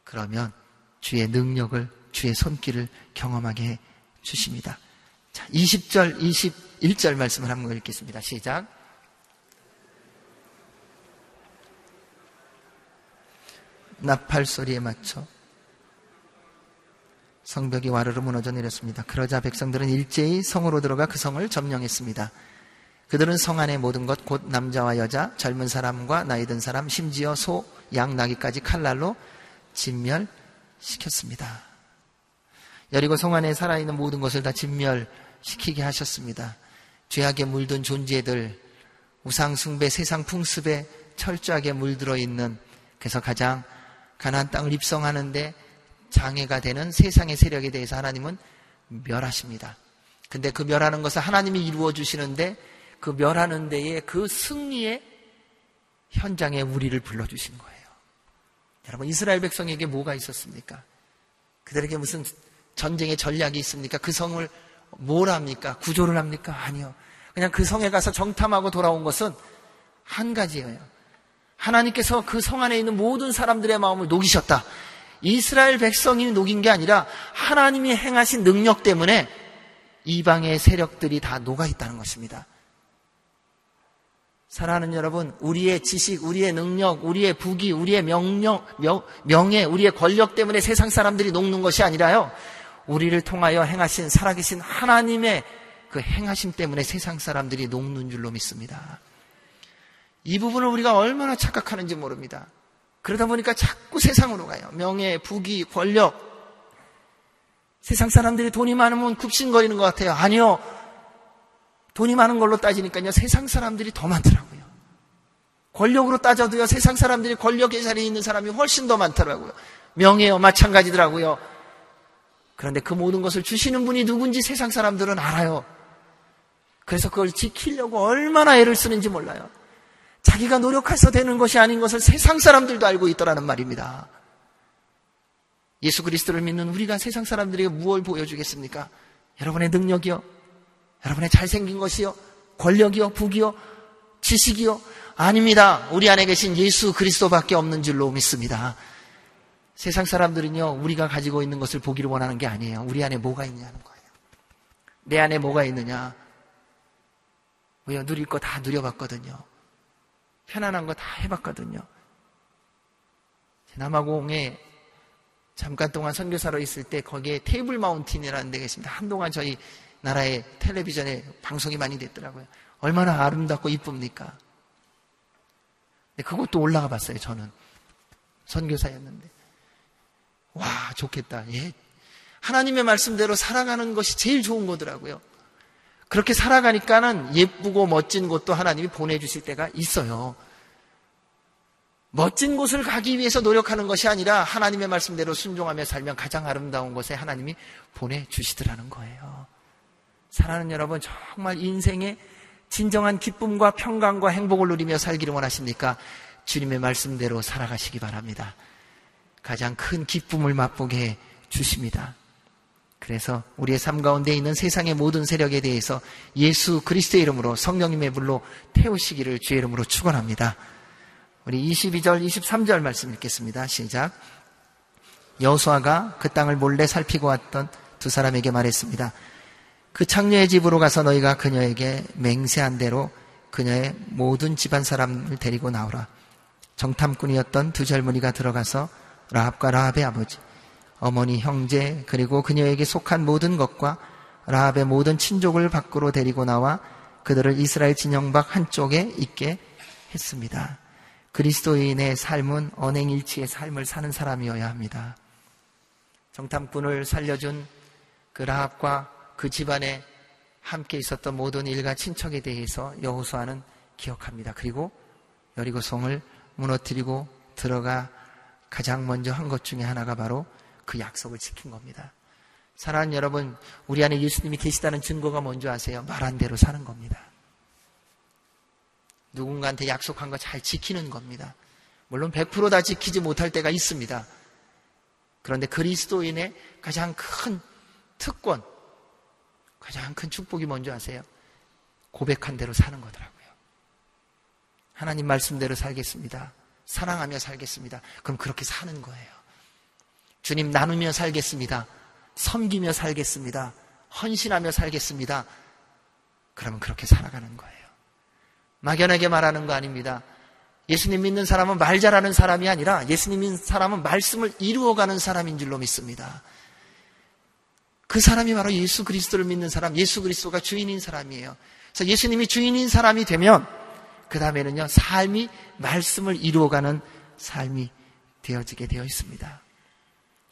그러면 주의 능력을, 주의 손길을 경험하게 해 주십니다. 자, 20절, 21절 말씀을 한번 읽겠습니다. 시작. 나팔 소리에 맞춰 성벽이 와르르 무너져 내렸습니다. 그러자 백성들은 일제히 성으로 들어가 그 성을 점령했습니다. 그들은 성 안의 모든 것, 곧 남자와 여자, 젊은 사람과 나이 든 사람, 심지어 소, 양, 나귀까지 칼날로 진멸시켰습니다. 여리고 성 안에 살아있는 모든 것을 다 진멸 시키게 하셨습니다. 죄악에 물든 존재들, 우상숭배, 세상 풍습에 철저하게 물들어 있는 그래서 가장 가나안 땅을 입성하는데 장애가 되는 세상의 세력에 대해서 하나님은 멸하십니다. 근데 그 멸하는 것을 하나님이 이루어 주시는데 그 멸하는 데에 그 승리의 현장에 우리를 불러 주신 거예요. 여러분, 이스라엘 백성에게 뭐가 있었습니까? 그들에게 무슨 전쟁의 전략이 있습니까? 그 성을 뭘 합니까? 구조를 합니까? 아니요. 그냥 그 성에 가서 정탐하고 돌아온 것은 한 가지예요. 하나님께서 그 성 안에 있는 모든 사람들의 마음을 녹이셨다. 이스라엘 백성이 녹인 게 아니라 하나님이 행하신 능력 때문에 이방의 세력들이 다 녹아 있다는 것입니다. 사랑하는 여러분, 우리의 지식, 우리의 능력, 우리의 부기, 우리의 명령, 명, 예 우리의 권력 때문에 세상 사람들이 녹는 것이 아니라요. 우리를 통하여 행하신 살아계신 하나님의 그 행하심 때문에 세상 사람들이 녹는 줄로 믿습니다. 이 부분을 우리가 얼마나 착각하는지 모릅니다. 그러다 보니까 자꾸 세상으로 가요. 명예, 부귀, 권력. 세상 사람들이 돈이 많으면 굽신거리는 것 같아요. 아니요. 돈이 많은 걸로 따지니까요. 세상 사람들이 더 많더라고요. 권력으로 따져도요. 세상 사람들이 권력의 자리에 있는 사람이 훨씬 더 많더라고요. 명예요. 마찬가지더라고요. 그런데 그 모든 것을 주시는 분이 누군지 세상 사람들은 알아요. 그래서 그걸 지키려고 얼마나 애를 쓰는지 몰라요. 자기가 노력해서 되는 것이 아닌 것을 세상 사람들도 알고 있더라는 말입니다. 예수 그리스도를 믿는 우리가 세상 사람들에게 무엇을 보여주겠습니까? 여러분의 능력이요? 여러분의 잘생긴 것이요? 권력이요? 부기요? 지식이요? 아닙니다. 우리 안에 계신 예수 그리스도밖에 없는 줄로 믿습니다. 세상 사람들은요, 우리가 가지고 있는 것을 보기를 원하는 게 아니에요. 우리 안에 뭐가 있냐는 거예요. 내 안에 뭐가 있느냐? 왜요? 누릴 거 다 누려봤거든요. 편안한 거 다 해봤거든요. 남아공에 잠깐 동안 선교사로 있을 때 거기에 테이블 마운틴이라는 데가 있습니다. 한동안 저희 나라의 텔레비전에 방송이 많이 됐더라고요. 얼마나 아름답고 이쁩니까? 근데 그것도 올라가 봤어요, 저는. 선교사였는데. 와, 좋겠다. 예. 하나님의 말씀대로 살아가는 것이 제일 좋은 거더라고요. 그렇게 살아가니까는 예쁘고 멋진 곳도 하나님이 보내주실 때가 있어요. 멋진 곳을 가기 위해서 노력하는 것이 아니라 하나님의 말씀대로 순종하며 살면 가장 아름다운 곳에 하나님이 보내주시더라는 거예요. 사랑하는 여러분, 정말 인생의 진정한 기쁨과 평강과 행복을 누리며 살기를 원하십니까? 주님의 말씀대로 살아가시기 바랍니다. 가장 큰 기쁨을 맛보게 해 주십니다. 그래서 우리의 삶 가운데 있는 세상의 모든 세력에 대해서 예수 그리스도의 이름으로 성령님의 불로 태우시기를 주의 이름으로 축원합니다. 우리 22절, 23절 말씀 읽겠습니다. 시작. 여수아가 그 땅을 몰래 살피고 왔던 두 사람에게 말했습니다. 그 창녀의 집으로 가서 너희가 그녀에게 맹세한 대로 그녀의 모든 집안 사람을 데리고 나오라. 정탐꾼이었던 두 젊은이가 들어가서 라합과 라합의 아버지, 어머니, 형제, 그리고 그녀에게 속한 모든 것과 라합의 모든 친족을 밖으로 데리고 나와 그들을 이스라엘 진영 밖 한쪽에 있게 했습니다. 그리스도인의 삶은 언행일치의 삶을 사는 사람이어야 합니다. 정탐꾼을 살려준 그 라합과 그 집안에 함께 있었던 모든 일가 친척에 대해서 여호수아는 기억합니다. 그리고 여리고성을 무너뜨리고 들어가 가장 먼저 한 것 중에 하나가 바로 그 약속을 지킨 겁니다. 사랑하는 여러분, 우리 안에 예수님이 계시다는 증거가 뭔지 아세요? 말한 대로 사는 겁니다. 누군가한테 약속한 거 잘 지키는 겁니다. 물론 100%다 지키지 못할 때가 있습니다. 그런데 그리스도인의 가장 큰 특권, 가장 큰 축복이 뭔지 아세요? 고백한 대로 사는 거더라고요. 하나님 말씀대로 살겠습니다. 사랑하며 살겠습니다. 그럼 그렇게 사는 거예요. 주님 나누며 살겠습니다. 섬기며 살겠습니다. 헌신하며 살겠습니다. 그러면 그렇게 살아가는 거예요. 막연하게 말하는 거 아닙니다. 예수님 믿는 사람은 말 잘하는 사람이 아니라 예수님 믿는 사람은 말씀을 이루어가는 사람인 줄로 믿습니다. 그 사람이 바로 예수 그리스도를 믿는 사람, 예수 그리스도가 주인인 사람이에요. 그래서 예수님이 주인인 사람이 되면 그 다음에는요, 삶이 말씀을 이루어가는 삶이 되어지게 되어 있습니다.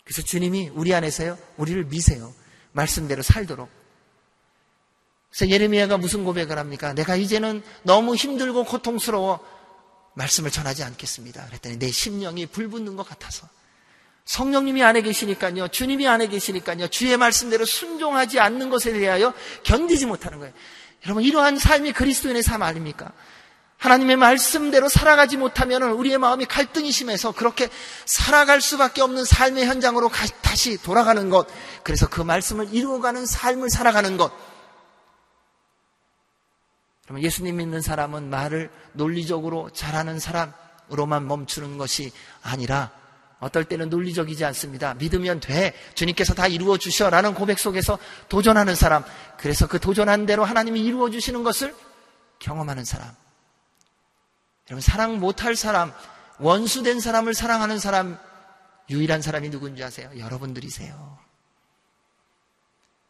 그래서 주님이 우리 안에서요, 우리를 미세요. 말씀대로 살도록. 그래서 예레미야가 무슨 고백을 합니까? 내가 이제는 너무 힘들고 고통스러워 말씀을 전하지 않겠습니다. 그랬더니 내 심령이 불붙는 것 같아서. 성령님이 안에 계시니까요. 주님이 안에 계시니까요. 주의 말씀대로 순종하지 않는 것에 대하여 견디지 못하는 거예요. 여러분, 이러한 삶이 그리스도인의 삶 아닙니까? 하나님의 말씀대로 살아가지 못하면 우리의 마음이 갈등이 심해서 그렇게 살아갈 수밖에 없는 삶의 현장으로 다시 돌아가는 것. 그래서 그 말씀을 이루어가는 삶을 살아가는 것. 그러면 예수님 믿는 사람은 말을 논리적으로 잘하는 사람으로만 멈추는 것이 아니라 어떨 때는 논리적이지 않습니다. 믿으면 돼. 주님께서 다 이루어 주셔라는 고백 속에서 도전하는 사람. 그래서 그 도전한 대로 하나님이 이루어 주시는 것을 경험하는 사람. 여러분 사랑 못할 사람, 원수된 사람을 사랑하는 사람 유일한 사람이 누군지 아세요? 여러분들이세요.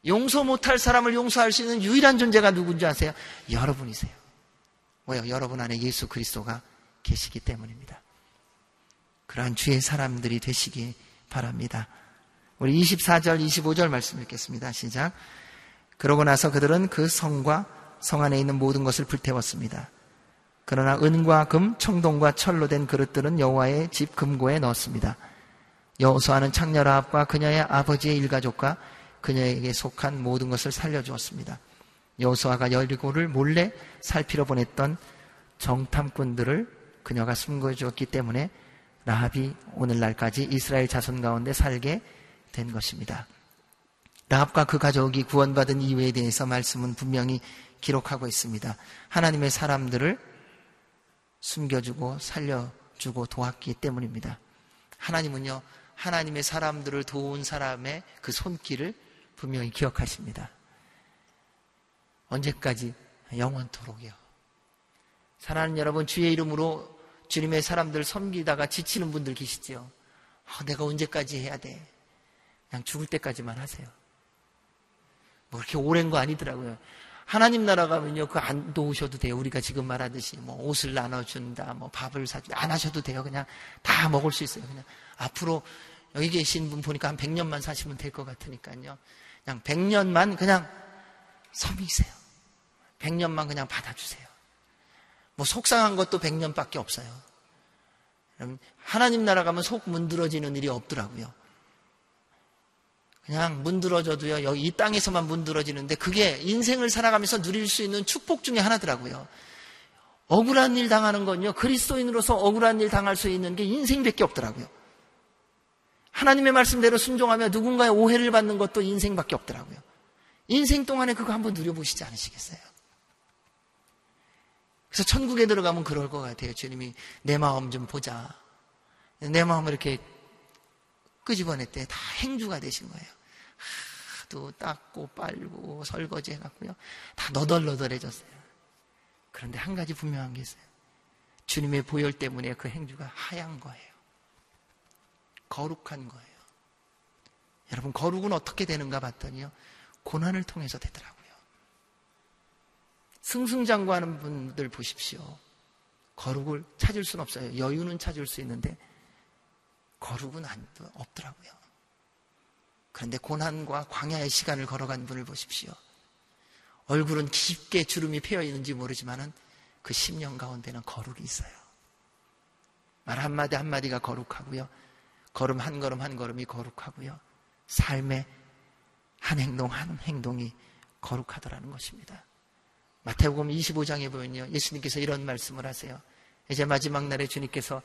용서 못할 사람을 용서할 수 있는 유일한 존재가 누군지 아세요? 여러분이세요. 뭐요? 여러분 안에 예수 그리스도가 계시기 때문입니다. 그러한 주의 사람들이 되시기 바랍니다. 우리 24절, 25절 말씀 읽겠습니다. 시작. 그러고 나서 그들은 그 성과 성 안에 있는 모든 것을 불태웠습니다. 그러나 은과 금, 청동과 철로 된 그릇들은 여호와의 집 금고에 넣었습니다. 여호수아는 창녀라합과 그녀의 아버지의 일가족과 그녀에게 속한 모든 것을 살려주었습니다. 여호수아가 여리고를 몰래 살피러 보냈던 정탐꾼들을 그녀가 숨겨주었기 때문에 라합이 오늘날까지 이스라엘 자손 가운데 살게 된 것입니다. 라합과 그 가족이 구원받은 이유에 대해서 말씀은 분명히 기록하고 있습니다. 하나님의 사람들을 숨겨주고 살려주고 도왔기 때문입니다. 하나님은요, 하나님의 사람들을 도운 사람의 그 손길을 분명히 기억하십니다. 언제까지? 영원토록이요. 사랑하는 여러분, 주의 이름으로 주님의 사람들 섬기다가 지치는 분들 계시죠? 아, 내가 언제까지 해야 돼? 그냥 죽을 때까지만 하세요. 뭐 그렇게 오랜 거 아니더라고요. 하나님 나라 가면요, 그안 도우셔도 돼요. 우리가 지금 말하듯이 뭐 옷을 나눠준다, 뭐 밥을 사준다, 안 하셔도 돼요. 그냥 다 먹을 수 있어요. 그냥 앞으로 여기 계신 분 보니까 한 100년만 사시면 될 것 같으니까요. 그냥 100년만 그냥 섬기세요. 100년만 그냥 받아주세요. 뭐 속상한 것도 100년밖에 없어요. 하나님 나라 가면 속 문드러지는 일이 없더라고요. 그냥 문드러져도요, 여기 이 땅에서만 문드러지는데 그게 인생을 살아가면서 누릴 수 있는 축복 중에 하나더라고요. 억울한 일 당하는 건요, 그리스도인으로서 억울한 일 당할 수 있는 게 인생밖에 없더라고요. 하나님의 말씀대로 순종하며 누군가의 오해를 받는 것도 인생밖에 없더라고요. 인생 동안에 그거 한번 누려보시지 않으시겠어요? 그래서 천국에 들어가면 그럴 것 같아요. 주님이 내 마음 좀 보자. 내 마음을 이렇게 끄집어냈대. 다 행주가 되신 거예요. 하도 닦고 빨고 설거지 해갖고요. 다 너덜너덜해졌어요. 그런데 한 가지 분명한 게 있어요. 주님의 보혈 때문에 그 행주가 하얀 거예요. 거룩한 거예요. 여러분, 거룩은 어떻게 되는가 봤더니요. 고난을 통해서 되더라고요. 승승장구하는 분들 보십시오. 거룩을 찾을 수는 없어요. 여유는 찾을 수 있는데 거룩은 안, 없더라고요. 그런데 고난과 광야의 시간을 걸어간 분을 보십시오. 얼굴은 깊게 주름이 패여 있는지 모르지만은 그 10년 가운데는 거룩이 있어요. 말 한마디 한마디가 거룩하고요. 걸음 한 걸음 한 걸음이 거룩하고요. 삶의 한 행동 한 행동이 거룩하더라는 것입니다. 마태복음 25장에 보면요. 예수님께서 이런 말씀을 하세요. 이제 마지막 날에 주님께서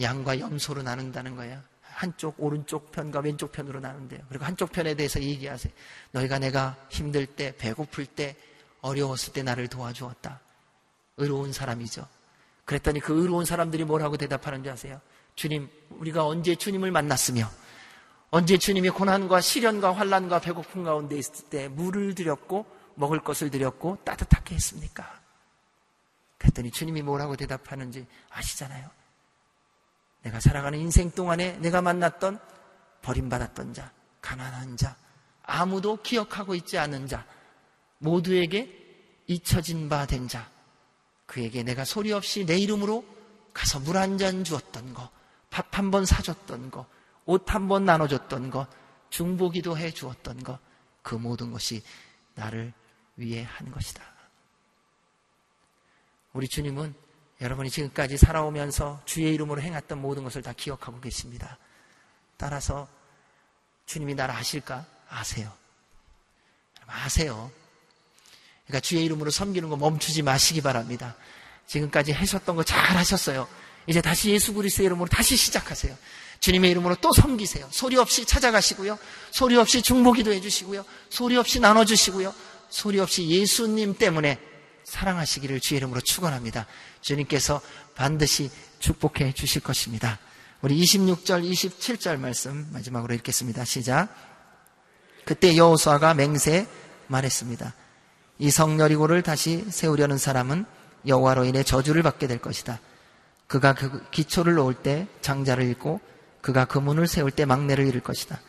양과 염소로 나눈다는 거야. 한쪽 오른쪽 편과 왼쪽 편으로 나눈대요. 그리고 한쪽 편에 대해서 얘기하세요. 너희가 내가 힘들 때, 배고플 때, 어려웠을 때 나를 도와주었다. 의로운 사람이죠. 그랬더니 그 의로운 사람들이 뭐라고 대답하는지 아세요? 주님, 우리가 언제 주님을 만났으며, 언제 주님이 고난과 시련과 환란과 배고픔 가운데 있을 때 물을 드렸고 먹을 것을 드렸고 따뜻하게 했습니까? 그랬더니 주님이 뭐라고 대답하는지 아시잖아요. 내가 살아가는 인생 동안에 내가 만났던 버림받았던 자, 가난한 자, 아무도 기억하고 있지 않은 자, 모두에게 잊혀진 바 된 자, 그에게 내가 소리 없이 내 이름으로 가서 물 한 잔 주었던 거, 밥 한 번 사줬던 거, 옷 한 번 나눠줬던 거, 중보기도 해 주었던 거, 그 모든 것이 나를 위해 한 것이다. 우리 주님은 여러분이 지금까지 살아오면서 주의 이름으로 행했던 모든 것을 다 기억하고 계십니다. 따라서 주님이 나를 아실까? 아세요. 아세요. 그러니까 주의 이름으로 섬기는 거 멈추지 마시기 바랍니다. 지금까지 하셨던 거 잘 하셨어요. 이제 다시 예수 그리스도의 이름으로 다시 시작하세요. 주님의 이름으로 또 섬기세요. 소리 없이 찾아가시고요. 소리 없이 중보기도 해주시고요. 소리 없이 나눠주시고요. 소리 없이 예수님 때문에 사랑하시기를 주의 이름으로 축원합니다. 주님께서 반드시 축복해 주실 것입니다. 우리 26절, 27절 말씀 마지막으로 읽겠습니다. 시작. 그때 여호수아가 맹세 말했습니다. 이 성여리고를 다시 세우려는 사람은 여호와로 인해 저주를 받게 될 것이다. 그가 그 기초를 놓을 때 장자를 잃고 그가 그 문을 세울 때 막내를 잃을 것이다.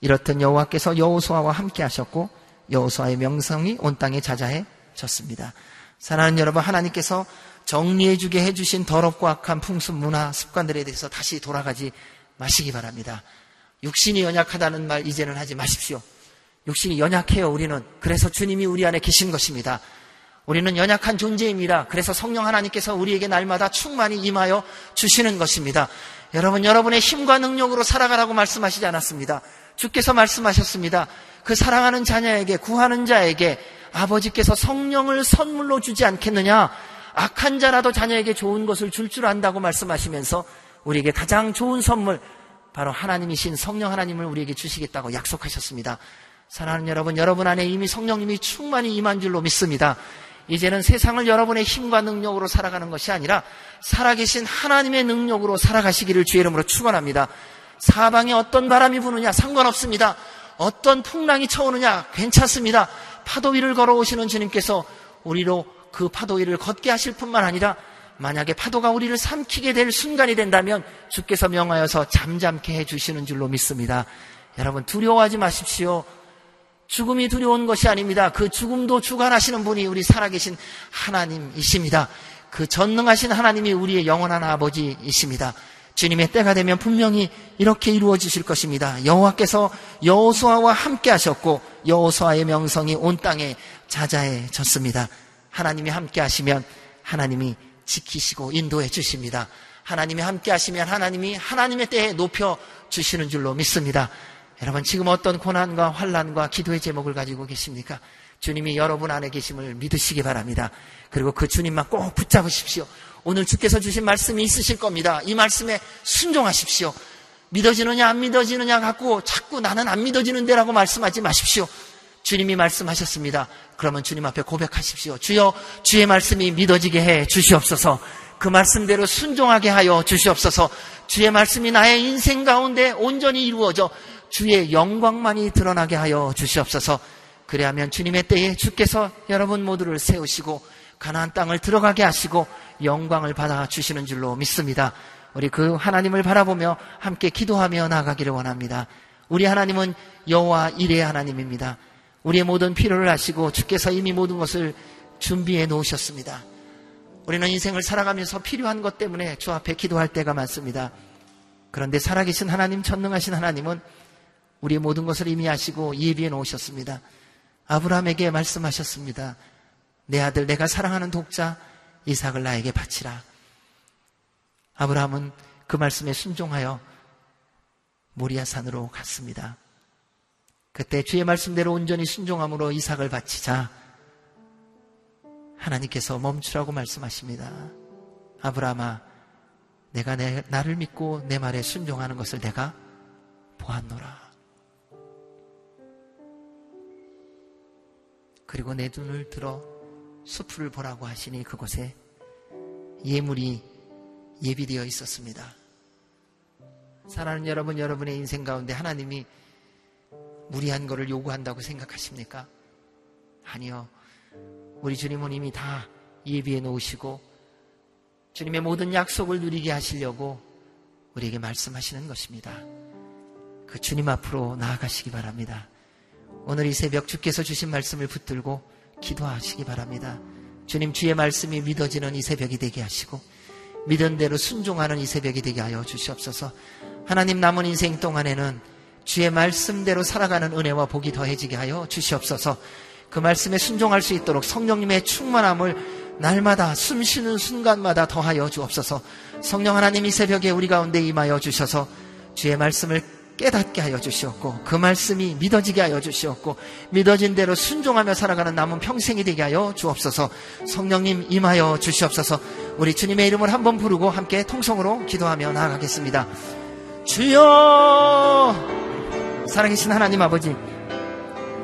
이렇듯 여호와께서 여호수아와 함께 하셨고 여호수아의 명성이 온 땅에 자자해 졌습니다. 사랑하는 여러분, 하나님께서 정리해주게 해주신 더럽고 악한 풍습, 문화, 습관들에 대해서 다시 돌아가지 마시기 바랍니다. 육신이 연약하다는 말 이제는 하지 마십시오. 육신이 연약해요, 우리는. 그래서 주님이 우리 안에 계신 것입니다. 우리는 연약한 존재입니다. 그래서 성령 하나님께서 우리에게 날마다 충만히 임하여 주시는 것입니다. 여러분, 여러분의 힘과 능력으로 살아가라고 말씀하시지 않았습니다. 주께서 말씀하셨습니다. 그 사랑하는 자녀에게 구하는 자에게 아버지께서 성령을 선물로 주지 않겠느냐? 악한 자라도 자녀에게 좋은 것을 줄줄 줄 안다고 말씀하시면서 우리에게 가장 좋은 선물 바로 하나님이신 성령 하나님을 우리에게 주시겠다고 약속하셨습니다. 사랑하는 여러분, 여러분 안에 이미 성령님이 충만히 임한 줄로 믿습니다. 이제는 세상을 여러분의 힘과 능력으로 살아가는 것이 아니라 살아계신 하나님의 능력으로 살아가시기를 주의 이름으로 축원합니다. 사방에 어떤 바람이 부느냐 상관없습니다. 어떤 풍랑이 쳐오느냐 괜찮습니다. 파도 위를 걸어오시는 주님께서 우리로 그 파도 위를 걷게 하실 뿐만 아니라 만약에 파도가 우리를 삼키게 될 순간이 된다면 주께서 명하여서 잠잠케 해 주시는 줄로 믿습니다. 여러분 두려워하지 마십시오. 죽음이 두려운 것이 아닙니다. 그 죽음도 주관하시는 분이 우리 살아계신 하나님이십니다. 그 전능하신 하나님이 우리의 영원한 아버지이십니다. 주님의 때가 되면 분명히 이렇게 이루어지실 것입니다. 여호와께서 여호수아와 함께 하셨고 여호수아의 명성이 온 땅에 자자해졌습니다. 하나님이 함께 하시면 하나님이 지키시고 인도해 주십니다. 하나님이 함께 하시면 하나님이 하나님의 때에 높여 주시는 줄로 믿습니다. 여러분 지금 어떤 고난과 환란과 기도의 제목을 가지고 계십니까? 주님이 여러분 안에 계심을 믿으시기 바랍니다. 그리고 그 주님만 꼭 붙잡으십시오. 오늘 주께서 주신 말씀이 있으실 겁니다. 이 말씀에 순종하십시오. 믿어지느냐 안 믿어지느냐 갖고 자꾸 나는 안 믿어지는데라고 말씀하지 마십시오. 주님이 말씀하셨습니다. 그러면 주님 앞에 고백하십시오. 주여 주의 말씀이 믿어지게 해 주시옵소서. 그 말씀대로 순종하게 하여 주시옵소서. 주의 말씀이 나의 인생 가운데 온전히 이루어져 주의 영광만이 드러나게 하여 주시옵소서. 그래야면 주님의 때에 주께서 여러분 모두를 세우시고 가나안 땅을 들어가게 하시고 영광을 받아 주시는 줄로 믿습니다. 우리 그 하나님을 바라보며 함께 기도하며 나가기를 원합니다. 우리 하나님은 여호와 이레 하나님입니다. 우리의 모든 필요를 아시고 주께서 이미 모든 것을 준비해 놓으셨습니다. 우리는 인생을 살아가면서 필요한 것 때문에 주 앞에 기도할 때가 많습니다. 그런데 살아계신 하나님, 전능하신 하나님은 우리의 모든 것을 이미 아시고 예비해 놓으셨습니다. 아브라함에게 말씀하셨습니다. 내 아들, 내가 사랑하는 독자 이삭을 나에게 바치라. 아브라함은 그 말씀에 순종하여 모리아산으로 갔습니다. 그때 주의 말씀대로 온전히 순종함으로 이삭을 바치자 하나님께서 멈추라고 말씀하십니다. 아브라함아, 내가 내, 나를 믿고 내 말에 순종하는 것을 내가 보았노라. 그리고 내 눈을 들어 수풀을 보라고 하시니 그곳에 예물이 예비되어 있었습니다. 사랑하는 여러분, 여러분의 인생 가운데 하나님이 무리한 것을 요구한다고 생각하십니까? 아니요. 우리 주님은 이미 다 예비해 놓으시고 주님의 모든 약속을 누리게 하시려고 우리에게 말씀하시는 것입니다. 그 주님 앞으로 나아가시기 바랍니다. 오늘 이 새벽 주께서 주신 말씀을 붙들고 기도하시기 바랍니다. 주님 주의 말씀이 믿어지는 이 새벽이 되게 하시고 믿은 대로 순종하는 이 새벽이 되게 하여 주시옵소서. 하나님 남은 인생 동안에는 주의 말씀대로 살아가는 은혜와 복이 더해지게 하여 주시옵소서. 그 말씀에 순종할 수 있도록 성령님의 충만함을 날마다 숨 쉬는 순간마다 더하여 주옵소서. 성령 하나님 이 새벽에 우리 가운데 임하여 주셔서 주의 말씀을 깨닫게 하여 주시옵고 그 말씀이 믿어지게 하여 주시옵고 믿어진 대로 순종하며 살아가는 남은 평생이 되게 하여 주옵소서. 성령님 임하여 주시옵소서. 우리 주님의 이름을 한번 부르고 함께 통성으로 기도하며 나아가겠습니다. 주여! 살아계신 하나님 아버지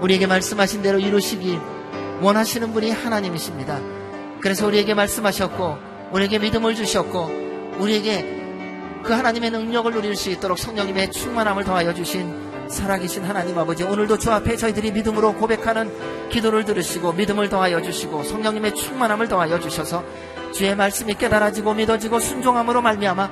우리에게 말씀하신 대로 이루시기 원하시는 분이 하나님이십니다. 그래서 우리에게 말씀하셨고 우리에게 믿음을 주셨고 우리에게 그 하나님의 능력을 누릴 수 있도록 성령님의 충만함을 더하여 주신 살아계신 하나님 아버지 오늘도 주 앞에 저희들이 믿음으로 고백하는 기도를 들으시고 믿음을 더하여 주시고 성령님의 충만함을 더하여 주셔서 주의 말씀이 깨달아지고 믿어지고 순종함으로 말미암아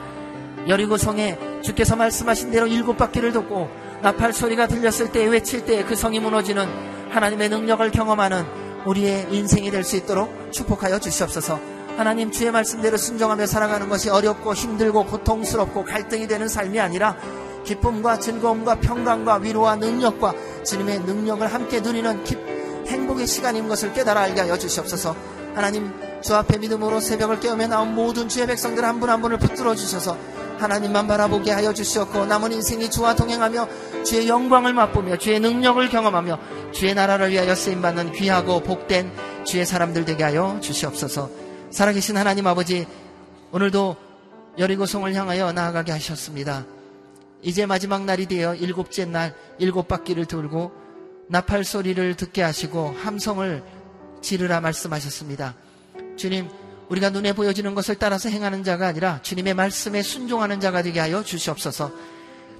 여리고 성에 주께서 말씀하신 대로 일곱 바퀴를 돕고 나팔 소리가 들렸을 때 외칠 때 그 성이 무너지는 하나님의 능력을 경험하는 우리의 인생이 될 수 있도록 축복하여 주시옵소서. 하나님 주의 말씀대로 순종하며 살아가는 것이 어렵고 힘들고 고통스럽고 갈등이 되는 삶이 아니라 기쁨과 즐거움과 평강과 위로와 능력과 주님의 능력을 함께 누리는 기, 행복의 시간인 것을 깨달아 알게 하여 주시옵소서. 하나님 주 앞에 믿음으로 새벽을 깨우며 나온 모든 주의 백성들 한 분한 한 분을 붙들어 주셔서 하나님만 바라보게 하여 주시옵고 남은 인생이 주와 동행하며 주의 영광을 맛보며 주의 능력을 경험하며 주의 나라를 위하여 쓰임받는 귀하고 복된 주의 사람들 되게 하여 주시옵소서. 살아계신 하나님 아버지, 오늘도 여리고성을 향하여 나아가게 하셨습니다. 이제 마지막 날이 되어 일곱째 날 일곱 바퀴를 돌고 나팔 소리를 듣게 하시고 함성을 지르라 말씀하셨습니다. 주님, 우리가 눈에 보여지는 것을 따라서 행하는 자가 아니라 주님의 말씀에 순종하는 자가 되게 하여 주시옵소서.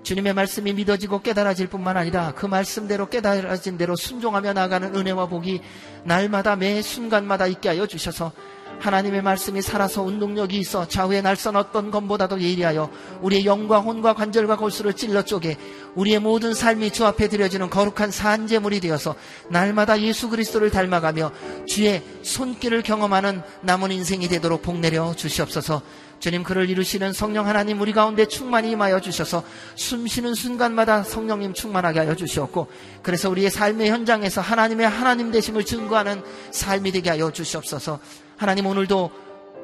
주님의 말씀이 믿어지고 깨달아질 뿐만 아니라 그 말씀대로 깨달아진 대로 순종하며 나가는 은혜와 복이 날마다 매 순간마다 있게 하여 주셔서 하나님의 말씀이 살아서 운동력이 있어 좌우에 날선 어떤 것보다도 예리하여 우리의 영과 혼과 관절과 골수를 찔러 쪼개 우리의 모든 삶이 주 앞에 드려지는 거룩한 산재물이 되어서 날마다 예수 그리스도를 닮아가며 주의 손길을 경험하는 남은 인생이 되도록 복내려 주시옵소서 주님 그를 이루시는 성령 하나님 우리 가운데 충만히 임하여 주셔서 숨쉬는 순간마다 성령님 충만하게 하여 주시옵고 그래서 우리의 삶의 현장에서 하나님의 하나님 되심을 증거하는 삶이 되게 하여 주시옵소서 하나님 오늘도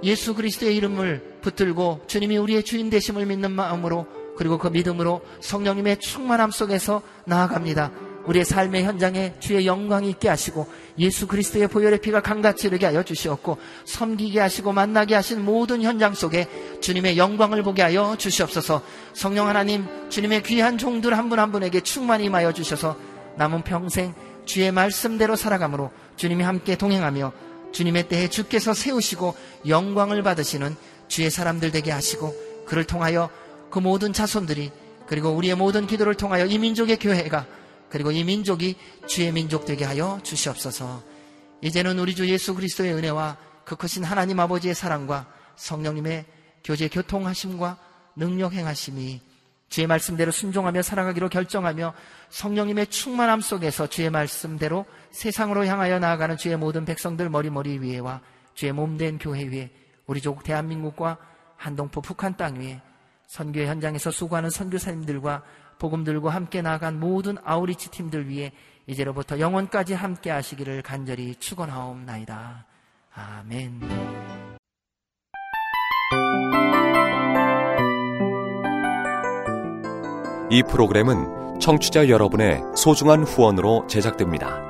예수 그리스도의 이름을 붙들고 주님이 우리의 주인 되심을 믿는 마음으로 그리고 그 믿음으로 성령님의 충만함 속에서 나아갑니다. 우리의 삶의 현장에 주의 영광이 있게 하시고 예수 그리스도의 보혈의 피가 강같이 흐르게 하여 주시옵고 섬기게 하시고 만나게 하신 모든 현장 속에 주님의 영광을 보게 하여 주시옵소서. 성령 하나님 주님의 귀한 종들 한분한 분에게 충만히 임하여 주셔서 남은 평생 주의 말씀대로 살아감으로 주님이 함께 동행하며 주님의 때에 주께서 세우시고 영광을 받으시는 주의 사람들 되게 하시고 그를 통하여 그 모든 자손들이 그리고 우리의 모든 기도를 통하여 이 민족의 교회가 그리고 이 민족이 주의 민족 되게 하여 주시옵소서. 이제는 우리 주 예수 그리스도의 은혜와 그 크신 하나님 아버지의 사랑과 성령님의 교제 교통하심과 능력 행하심이 주의 말씀대로 순종하며 살아가기로 결정하며 성령님의 충만함 속에서 주의 말씀대로 세상으로 향하여 나아가는 주의 모든 백성들 머리머리 위에와 주의 몸된 교회 위에 우리 조국 대한민국과 한동포 북한 땅 위에 선교 현장에서 수고하는 선교사님들과 복음 들고 함께 나간 모든 아우리치 팀들 위해 이제로부터 영원까지 함께 하시기를 간절히 축원하옵나이다. 아멘. 이 프로그램은 청취자 여러분의 소중한 후원으로 제작됩니다.